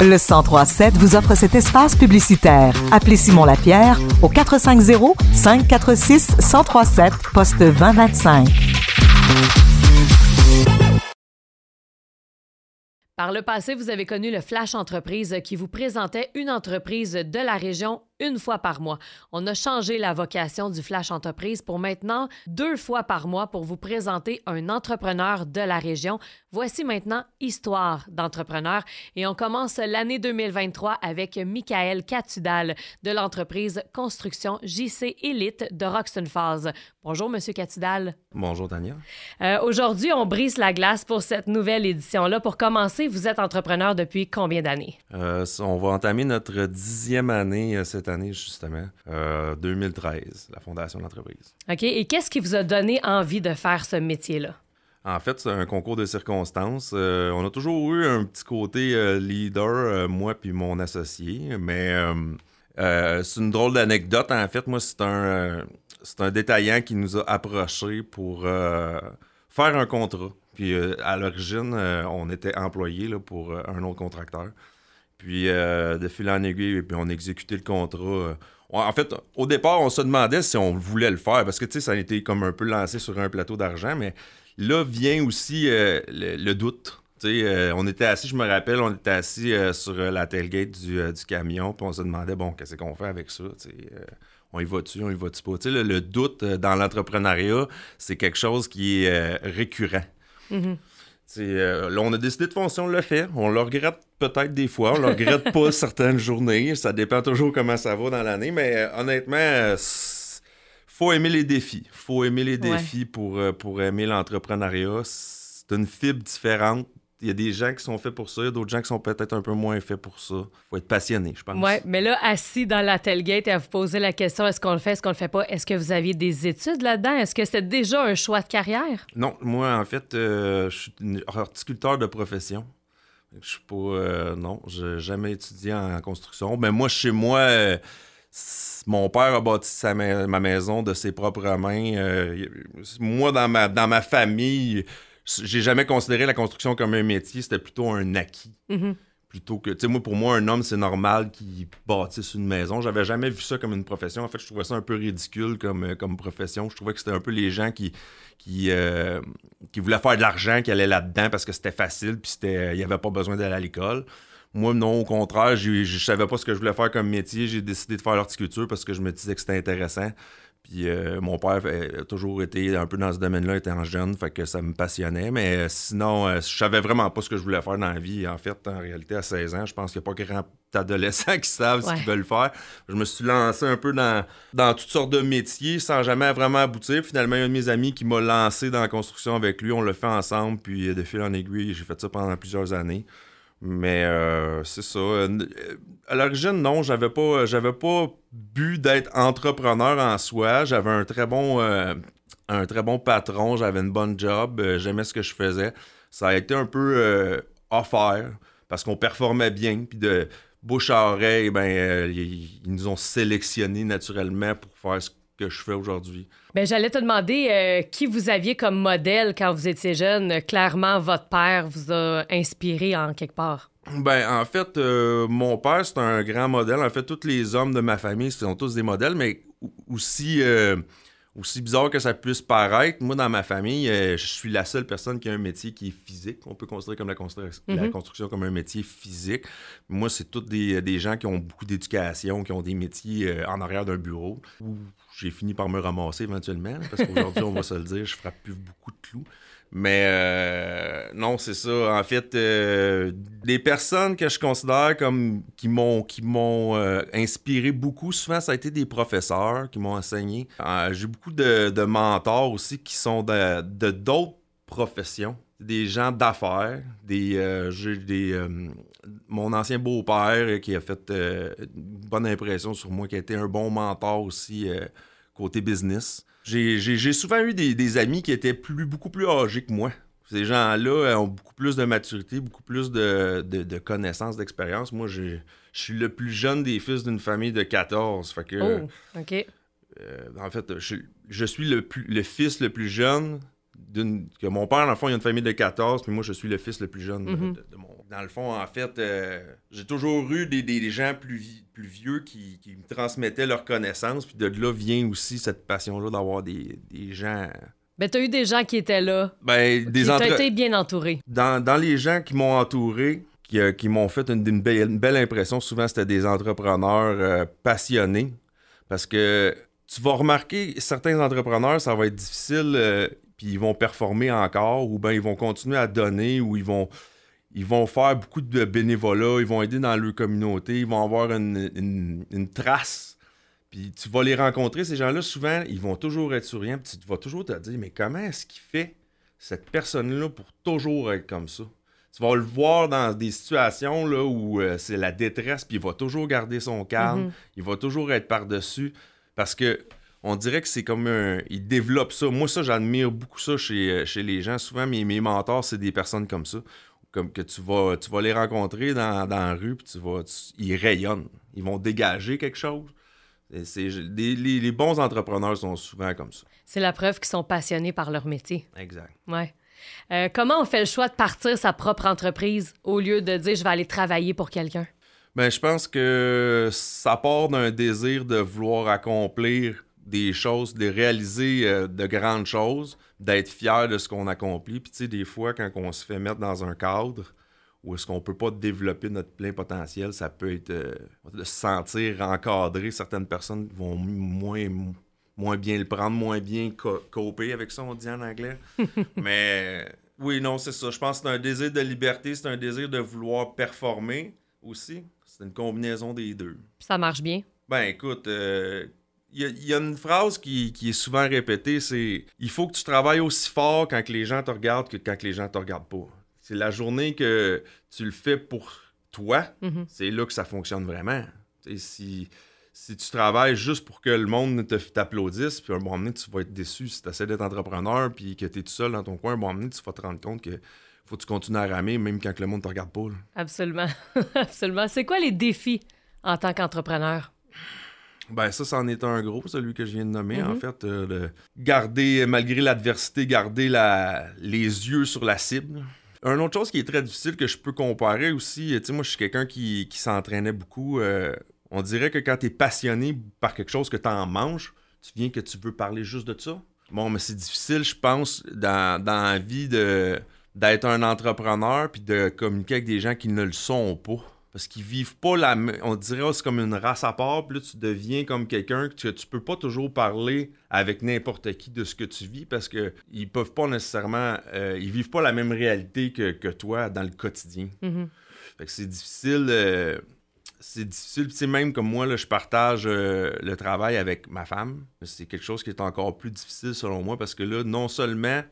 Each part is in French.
Le 1037 vous offre cet espace publicitaire. Appelez Simon Lapierre au 450 546 1037 poste 2025. Par le passé, vous avez connu le Flash Entreprise qui vous présentait une entreprise de la région une fois par mois. On a changé la vocation du Flash Entreprise pour maintenant deux fois par mois pour vous présenter un entrepreneur de la région. Voici maintenant Histoire d'entrepreneur et on commence l'année 2023 avec Michael Catudal de l'entreprise Construction JC Elite de Roxton Falls. Bonjour, Monsieur Catudal. Bonjour, Tania. Euh, Aujourd'hui, on brise la glace pour cette nouvelle édition-là. Pour commencer, vous êtes entrepreneur depuis combien d'années? Euh, on va entamer notre dixième année euh, cette année, justement, euh, 2013, la fondation de l'entreprise. OK. Et qu'est-ce qui vous a donné envie de faire ce métier-là? En fait, c'est un concours de circonstances. Euh, on a toujours eu un petit côté euh, leader, euh, moi puis mon associé, mais euh, euh, c'est une drôle d'anecdote. En fait, moi, c'est un, euh, c'est un détaillant qui nous a approchés pour euh, faire un contrat. Puis euh, à l'origine, euh, on était employés là, pour euh, un autre contracteur. Puis euh, de fil en aiguille, puis on a exécuté le contrat. euh, en fait, au départ, on se demandait si on voulait le faire parce que ça a été comme un peu lancé sur un plateau d'argent, mais là vient aussi euh, le, doute. On était assis, je me rappelle, on était assis sur la tailgate du, du camion, puis on se demandait, bon, qu'est-ce qu'on fait avec ça? on y va-tu, on y va-tu pas? Le, doute dans l'entrepreneuriat, c'est quelque chose qui est récurrent. C'est, euh, là, on a décidé de foncer, on l'a fait. On le regrette peut-être des fois, on le regrette pas certaines journées. Ça dépend toujours comment ça va dans l'année, mais euh, honnêtement, euh, faut aimer les défis. faut aimer les Ouais. défis pour, euh, pour aimer l'entrepreneuriat. C'est une fibre différente. Il y a des gens qui sont faits pour ça, il y a d'autres gens qui sont peut-être un peu moins faits pour ça. faut être passionné, je pense. Oui, mais là, assis dans la tailgate et à vous poser la question est-ce qu'on le fait, est-ce qu'on le fait pas, est-ce que vous aviez des études là-dedans? Est-ce que c'était déjà un choix de carrière? Non, moi, en fait, euh, je suis horticulteur de profession. Je suis pas. euh, non, j'ai jamais étudié en construction. Mais moi, chez moi, euh, mon père a bâti sa ma, ma maison de ses propres mains. Euh, moi, dans ma, dans ma famille, j'ai jamais considéré la construction comme un métier. C'était plutôt un acquis. Mhm. Plutôt que, tu sais, moi, pour moi, un homme, c'est normal qu'il bâtisse une maison. J'avais jamais vu ça comme une profession. En fait, je trouvais ça un peu ridicule comme, euh, comme profession. Je trouvais que c'était un peu les gens qui, qui, euh, qui voulaient faire de l'argent, qui allaient là-dedans parce que c'était facile, puis c'était, il n'y avait pas besoin d'aller à l'école. Moi, non, au contraire, je savais pas ce que je voulais faire comme métier. J'ai décidé de faire l'horticulture parce que je me disais que c'était intéressant. Puis euh, mon père euh, a toujours été un peu dans ce domaine-là, étant jeune, fait que ça me passionnait. Mais euh, sinon, euh, je savais vraiment pas ce que je voulais faire dans la vie. En fait, en réalité, à 16 ans, je pense qu'il n'y a pas grand adolescents qui savent ce qu'ils veulent faire. Je me suis lancé un peu dans, dans toutes sortes de métiers sans jamais vraiment aboutir. Finalement, il y a un de mes amis qui m'a lancé dans la construction avec lui. On l'a fait ensemble, puis de fil en aiguille, j'ai fait ça pendant plusieurs années. Mais euh, c'est ça. Euh, euh, À l'origine, non, j'avais pas, j'avais pas bu d'être entrepreneur en soi. J'avais un très bon, un très bon patron. J'avais une bonne job. J'aimais ce que je faisais. Ça a été un peu offert parce qu'on performait bien. Puis de bouche à oreille, ben, ils, ils nous ont sélectionnés naturellement pour faire ce que je fais aujourd'hui. Ben, j'allais te demander euh, qui vous aviez comme modèle quand vous étiez jeune? Clairement, votre père vous a inspiré en quelque part. Ben, en fait, euh, mon père, c'est un grand modèle. En fait, tous les hommes de ma famille sont tous des modèles, mais au- aussi, euh, aussi bizarre que ça puisse paraître, moi, dans ma famille, euh, je suis la seule personne qui a un métier qui est physique. On peut considérer comme la, constru- la Mhm. construction comme un métier physique. Moi, c'est tous des, des gens qui ont beaucoup d'éducation, qui ont des métiers euh, en arrière d'un bureau, j'ai fini par me ramasser éventuellement, parce qu'aujourd'hui, on va se le dire, je frappe plus beaucoup de clous. Mais euh, non, c'est ça. En fait, euh, des personnes que je considère comme qui m'ont qui m'ont euh, inspiré beaucoup, souvent ça a été des professeurs qui m'ont enseigné. Euh, J'ai beaucoup de, mentors aussi qui sont de d'autres professions, des gens d'affaires, des euh, des euh, mon ancien beau-père qui a fait euh, une bonne impression sur moi, qui a été un bon mentor aussi euh, côté business. J'ai- souvent eu des, amis qui étaient plus, beaucoup plus âgés que moi. Ces gens-là ont beaucoup plus de maturité, beaucoup plus de, de- connaissances, d'expérience. Moi, je suis le plus jeune des fils d'une famille de 14. Fait que, Oh, OK. Euh, en fait, je, je suis le, plus- le fils le plus jeune que mon père, dans le fond, il a une famille de 14, puis moi, je suis le fils le plus jeune de, Mhm. de- de mon... Dans le fond, en fait, euh, j'ai toujours eu des, des- des gens plus, vi- plus vieux qui, qui me transmettaient leurs connaissances, puis de là vient aussi cette passion-là d'avoir des, des gens... Ben, t'as eu des gens qui étaient là. Ben, des entre- été bien entouré. dans, dans les gens qui m'ont entouré, qui, euh, qui m'ont fait une, une belle, une belle impression, souvent c'était des entrepreneurs euh, passionnés. Parce que tu vas remarquer, certains entrepreneurs, ça va être difficile, euh, puis ils vont performer encore, ou bien ils vont continuer à donner, ou ils vont, ils vont faire beaucoup de bénévolat, ils vont aider dans leur communauté, ils vont avoir une, une- une trace. Puis tu vas les rencontrer, ces gens-là, souvent, ils vont toujours être souriants, puis tu vas toujours te dire, mais comment est-ce qu'il fait cette personne-là pour toujours être comme ça? Tu vas le voir dans des situations là, où euh, c'est la détresse, puis il va toujours garder son calme, Mhm. il va toujours être par-dessus, parce que on dirait que c'est comme un... Il développe ça. Moi, ça, j'admire beaucoup ça chez, euh, chez les gens. Souvent, mes, mes mentors, c'est des personnes comme ça. Comme que tu vas, tu vas les rencontrer dans, dans la rue, puis tu vas, tu- ils rayonnent. Ils vont dégager quelque chose. C'est- les, les- les bons entrepreneurs sont souvent comme ça. C'est la preuve qu'ils sont passionnés par leur métier. Exact. Ouais. Euh, comment on fait le choix de partir sa propre entreprise au lieu de dire je vais aller travailler pour quelqu'un? Ben, je pense que ça part d'un désir de vouloir accomplir des choses, de réaliser euh, de grandes choses, d'être fier de ce qu'on accomplit. Puis, tu sais, des fois, quand on se fait mettre dans un cadre où est-ce qu'on peut pas développer notre plein potentiel, ça peut être euh, de se sentir encadré. Certaines personnes vont moins, moins bien le prendre, moins bien co- coper avec ça, on dit en anglais. Mais oui, non, c'est ça. Je pense que c'est un désir de liberté, c'est un désir de vouloir performer aussi. C'est une combinaison des deux. Puis ça marche bien? Ben écoute, euh, il y, a- il y a une phrase qui, qui est souvent répétée, c'est il faut que tu travailles aussi fort quand que les gens te regardent que quand que les gens te regardent pas. C'est la journée que tu le fais pour toi, Mhm. c'est là que ça fonctionne vraiment. Si, si tu travailles juste pour que le monde t'applaudisse, puis un moment donné, tu vas être déçu si tu essaies d'être entrepreneur, puis que tu es tout seul dans ton coin, un moment donné, tu vas te rendre compte que faut que tu continues à ramer, même quand le monde te regarde pas. là. Absolument. Absolument. C'est quoi les défis en tant qu'entrepreneur? Ben ça, c'en est un gros, celui que je viens de nommer, en Mhm. fait. euh, de garder, malgré l'adversité, garder la, les yeux sur la cible. Une autre chose qui est très difficile que je peux comparer aussi, tu sais, moi je suis quelqu'un qui, qui s'entraînait beaucoup. euh, on dirait que quand tu es passionné par quelque chose que tu en manges, tu viens que tu veux parler juste de ça. Bon, mais c'est difficile, je pense, dans, dans la vie de d'être un entrepreneur puis de communiquer avec des gens qui ne le sont pas. Parce qu'ils vivent pas la m- On dirait que c'est comme une race à part, puis là, tu deviens comme quelqu'un que tu, tu peux pas toujours parler avec n'importe qui de ce que tu vis parce que ils peuvent pas nécessairement. euh, ils vivent pas la même réalité que, que toi dans le quotidien. Mhm. Fait que c'est difficile. euh, c'est difficile. Tu sais, même comme moi, là, je partage euh, le travail avec ma femme. C'est quelque chose qui est encore plus difficile selon moi parce que là, non seulement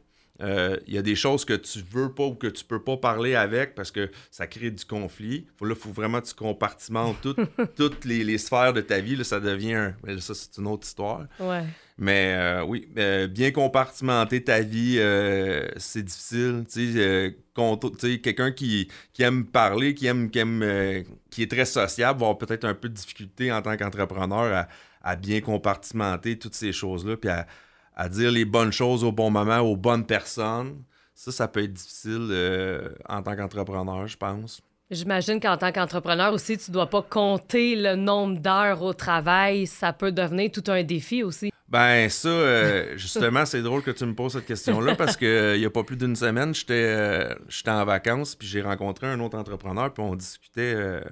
euh, il y a des choses que tu veux pas ou que tu peux pas parler avec parce que ça crée du conflit. Faut, là, il faut vraiment que tu compartimentes tout- toutes les, les sphères de ta vie. Là, ça devient un... là, ça, c'est une autre histoire. Ouais. Mais euh, oui, euh, bien compartimenter ta vie, c'est difficile. Quelqu'un qui, qui aime parler, qui aime, qui aime, qui est très sociable, va avoir peut-être un peu de difficulté en tant qu'entrepreneur à, à bien compartimenter toutes ces choses-là, puis à, à dire les bonnes choses au bon moment aux bonnes personnes. Ça, ça peut être difficile euh, en tant qu'entrepreneur, je pense. J'imagine qu'en tant qu'entrepreneur aussi, tu dois pas compter le nombre d'heures au travail. Ça peut devenir tout un défi aussi. Ben ça, euh, justement, c'est drôle que tu me poses cette question-là parce que euh, il y a pas plus d'une semaine, j'étais euh, j'étais en vacances puis j'ai rencontré un autre entrepreneur puis on discutait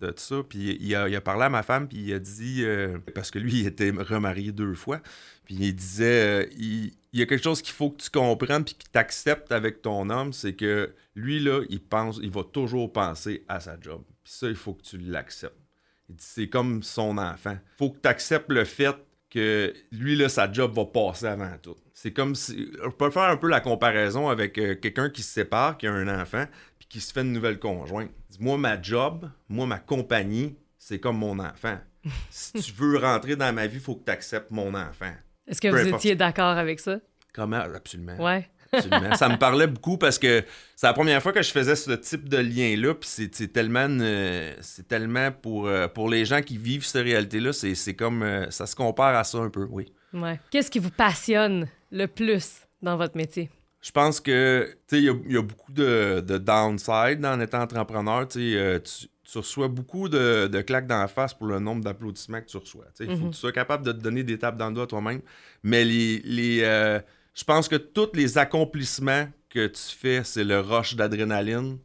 de ça puis il a, il a parlé à ma femme puis il a dit euh, parce que lui il était remarié deux fois puis il disait euh, il, il y a quelque chose qu'il faut que tu comprennes puis que tu acceptes avec ton homme, c'est que lui là, il pense il va toujours penser à sa job. Puis ça il faut que tu l'acceptes. Il dit c'est comme son enfant. Faut que tu acceptes le fait que lui, là, sa job va passer avant tout. C'est comme si. On peut faire un peu la comparaison avec euh, quelqu'un qui se sépare, qui a un enfant, puis qui se fait une nouvelle conjointe. Dis, Moi, ma job, moi, ma compagnie, c'est comme mon enfant. si tu veux rentrer dans ma vie, il faut que tu acceptes mon enfant. Est-ce que Peu vous importe. étiez d'accord avec ça? Comment? Absolument. Ouais. Absolument. ça me parlait beaucoup parce que c'est la première fois que je faisais ce type de lien-là. Puis c'est tellement, c'est tellement pour, euh, pour les gens qui vivent cette réalité-là, c'est c'est comme. euh, ça se compare à ça un peu, oui. Ouais. Qu'est-ce qui vous passionne le plus dans votre métier? Je pense que, tu sais, il y, a beaucoup de, de downside en étant entrepreneur. Tu, sais, tu, reçois beaucoup de, de claques dans la face pour le nombre d'applaudissements que tu reçois. Il faut Mhm. que tu sois capable de te donner des tapes dans le doigt toi-même. Mais les, les, euh, je pense que tous les accomplissements que tu fais, c'est le rush d'adrénaline.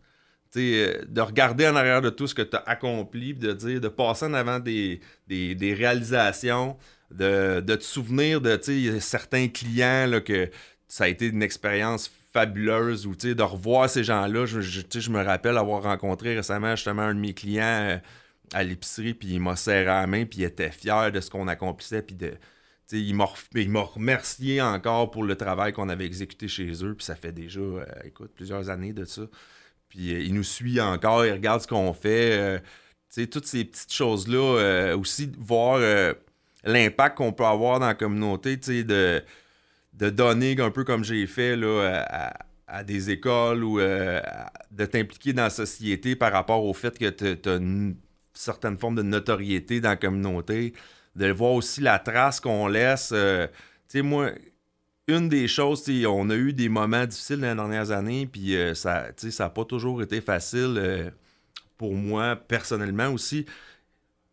Euh, de regarder en arrière de tout ce que tu as accompli, de dire, de passer en avant des, des, des réalisations, de, de te souvenir de certains clients là, que ça a été une expérience fabuleuse ou de revoir ces gens-là. Je, je, me rappelle avoir rencontré récemment justement un de mes clients euh, à l'épicerie, puis il m'a serré la main, puis il était fier de ce qu'on accomplissait, puis de. Il m'a remercié encore pour le travail qu'on avait exécuté chez eux, puis ça fait déjà, euh, écoute, plusieurs années de ça. Puis euh, il nous suit encore, il regarde ce qu'on fait. toutes ces petites choses-là, aussi voir l'impact qu'on peut avoir dans la communauté, de, de donner un peu comme j'ai fait là, à, des écoles ou euh, de t'impliquer dans la société par rapport au fait que tu as une certaine forme de notoriété dans la communauté, de voir aussi la trace qu'on laisse. euh, tu sais, moi, une des choses, on a eu des moments difficiles dans les dernières années, puis euh, ça n'a pas toujours été facile pour moi personnellement aussi.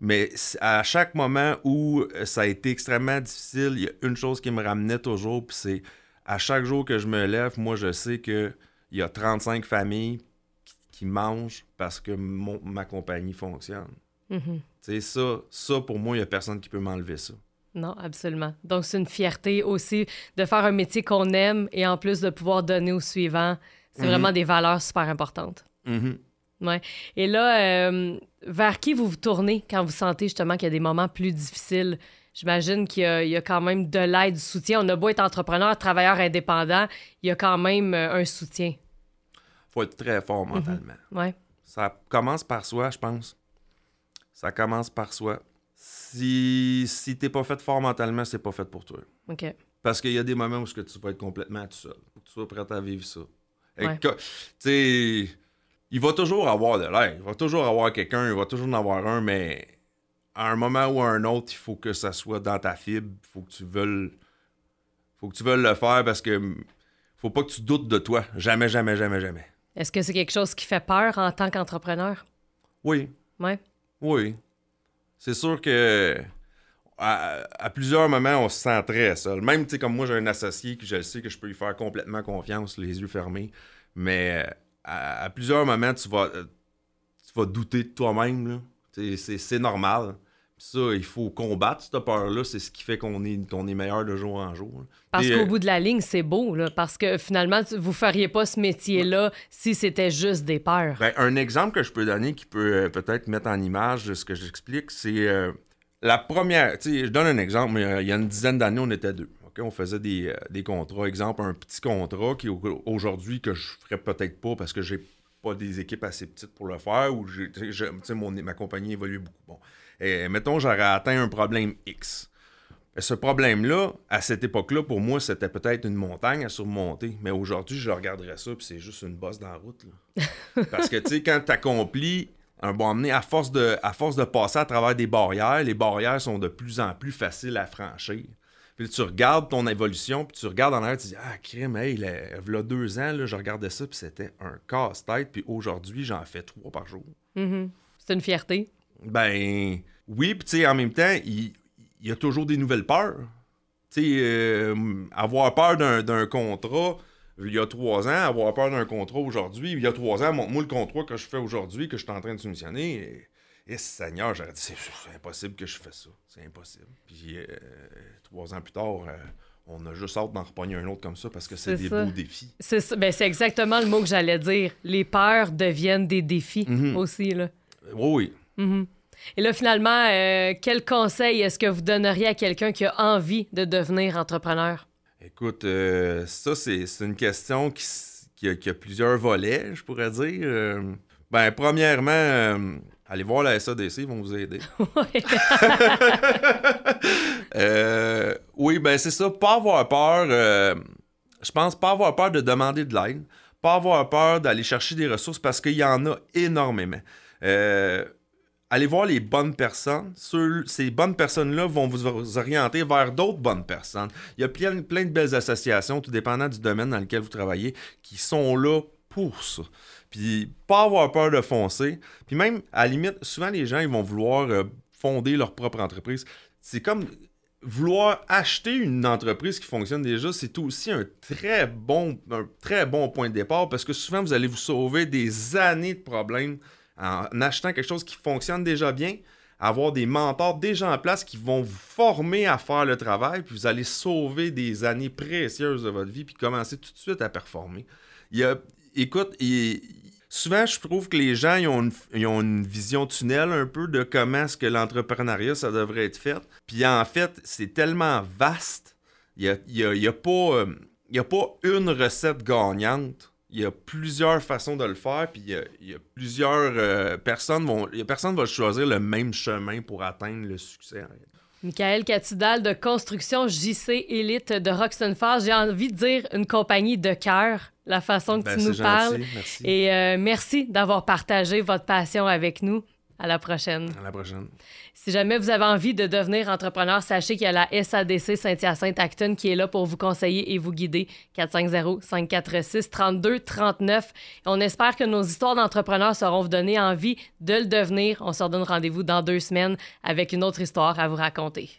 Mais à chaque moment où euh, ça a été extrêmement difficile, il y a une chose qui me ramenait toujours, puis c'est à chaque jour que je me lève, moi je sais que il y a 35 familles qui, qui mangent parce que mon- ma compagnie fonctionne. Tu sais, ça, ça, pour moi, il n'y a personne qui peut m'enlever ça. Non, absolument. Donc, c'est une fierté aussi de faire un métier qu'on aime et en plus de pouvoir donner au suivant. C'est Mhm. vraiment des valeurs super importantes. Mhm. Ouais. Et là, euh, vers qui vous vous tournez quand vous sentez justement qu'il y a des moments plus difficiles? J'imagine qu'il y, a- il y a quand même de l'aide, du soutien. On a beau être entrepreneur, travailleur indépendant, il y a quand même euh, un soutien. faut être très fort mentalement. Ouais. Ça commence par soi, je pense. Ça commence par soi. Si, si t'es pas fait fort mentalement, c'est pas fait pour toi. OK. Parce qu'il y a des moments où que tu vas être complètement tout seul. Tu sois prêt à vivre ça. Et Ouais. que- Tu sais, il va toujours avoir de l'aide. Il va toujours avoir quelqu'un, il va toujours en avoir un, mais à un moment ou à un autre, il faut que ça soit dans ta fibre. Il faut que tu veuilles. faut que tu veuilles le faire parce que faut pas que tu doutes de toi. Jamais, jamais, jamais, jamais. Est-ce que c'est quelque chose qui fait peur en tant qu'entrepreneur? Oui. Ouais. Oui. C'est sûr que à, à plusieurs moments, on se sent très seul. Même, tu sais, comme moi, j'ai un associé que je sais que je peux lui faire complètement confiance, les yeux fermés. Mais euh, à, à plusieurs moments, tu vas, euh, tu vas douter de toi-même. C'est normal. Puis ça, il faut combattre cette peur-là. C'est ce qui fait qu'on est, qu'on est meilleur de jour en jour. là. Parce qu'au euh, bout de la ligne, c'est beau, là, parce que finalement, vous feriez pas ce métier-là si c'était juste des peurs. Ben, un exemple que je peux donner qui peut euh, peut-être mettre en image ce que j'explique, c'est euh, la première. Je donne un exemple, mais il y a une dizaine d'années, on était deux. On faisait des, euh, des contrats. Exemple, un petit contrat qui au- aujourd'hui que je ferais peut-être pas parce que j'ai pas des équipes assez petites pour le faire ou mon- ma compagnie évolue beaucoup. Bon. Et, mettons, j'aurais atteint un problème X. Et Ce problème-là, à cette époque-là, pour moi, c'était peut-être une montagne à surmonter. Mais aujourd'hui, je regarderais ça, puis c'est juste une bosse dans la route. là. Parce que, tu sais, quand tu accomplis un bon amené, à force, de, à force de passer à travers des barrières, les barrières sont de plus en plus faciles à franchir. Puis là, tu regardes ton évolution, puis tu regardes en arrière, tu dis Ah, crime, hey, là, v'là deux ans, là, je regardais ça, puis c'était un casse-tête, puis aujourd'hui, j'en fais trois par jour. Mhm. C'est une fierté. Ben, oui, puis tu sais, en même temps, il, il y a toujours des nouvelles peurs. Tu sais, euh, avoir peur d'un d'un contrat il y a trois ans, avoir peur d'un contrat aujourd'hui, il y a trois ans, montre-moi le contrat que je fais aujourd'hui, que je suis en train de soumissionner. Et, Seigneur, j'aurais dit, c'est impossible que je fasse ça. C'est impossible. Puis euh, trois ans plus tard, euh, on a juste hâte d'en repogner un autre comme ça parce que c'est des ça. beaux défis. C'est ça- ben, c'est exactement le mot que j'allais dire. Les peurs deviennent des défis Mhm. aussi. Là. Oui, oui. Mhm. Et là, finalement, euh, quel conseil est-ce que vous donneriez à quelqu'un qui a envie de devenir entrepreneur? Écoute, euh, ça, c'est une question qui, a, qui a plusieurs volets, je pourrais dire. Euh, ben, premièrement, euh, allez voir la SADC, ils vont vous aider. Euh, oui, ben c'est ça, pas avoir peur. euh, je pense pas avoir peur de demander de l'aide, pas avoir peur d'aller chercher des ressources parce qu'il y en a énormément. Euh, allez voir les bonnes personnes. ces bonnes personnes-là vont vous orienter vers d'autres bonnes personnes. Il y a plein, plein de belles associations, tout dépendant du domaine dans lequel vous travaillez, qui sont là pour ça. Puis pas avoir peur de foncer. Puis même, à la limite, souvent les gens, ils vont vouloir euh, fonder leur propre entreprise. C'est comme vouloir acheter une entreprise qui fonctionne déjà, c'est aussi un très bon, un très bon point de départ parce que souvent vous allez vous sauver des années de problèmes en achetant quelque chose qui fonctionne déjà bien, avoir des mentors déjà en place qui vont vous former à faire le travail, puis vous allez sauver des années précieuses de votre vie, puis commencer tout de suite à performer. Il y a, écoute, souvent, je trouve que les gens ont, une, vision tunnel un peu de comment est-ce que l'entrepreneuriat, ça devrait être fait. Puis en fait, c'est tellement vaste, il n'y a, a, pas, une recette gagnante il y a plusieurs façons de le faire, puis il y a, plusieurs euh, personnes vont. Personne va choisir le même chemin pour atteindre le succès. Michael Catudal de Construction JC Elite de Roxton. J'ai envie de dire une compagnie de cœur, la façon que ben, tu nous parles. Et euh, merci d'avoir partagé votre passion avec nous. À la prochaine. À la prochaine. Si jamais vous avez envie de devenir entrepreneur, sachez qu'il y a la SADC Saint-Hyacinthe-Acton qui est là pour vous conseiller et vous guider. 450-546-3239. On espère que nos histoires d'entrepreneurs seront vous donner envie de le devenir. On se redonne rendez-vous dans deux semaines avec une autre histoire à vous raconter.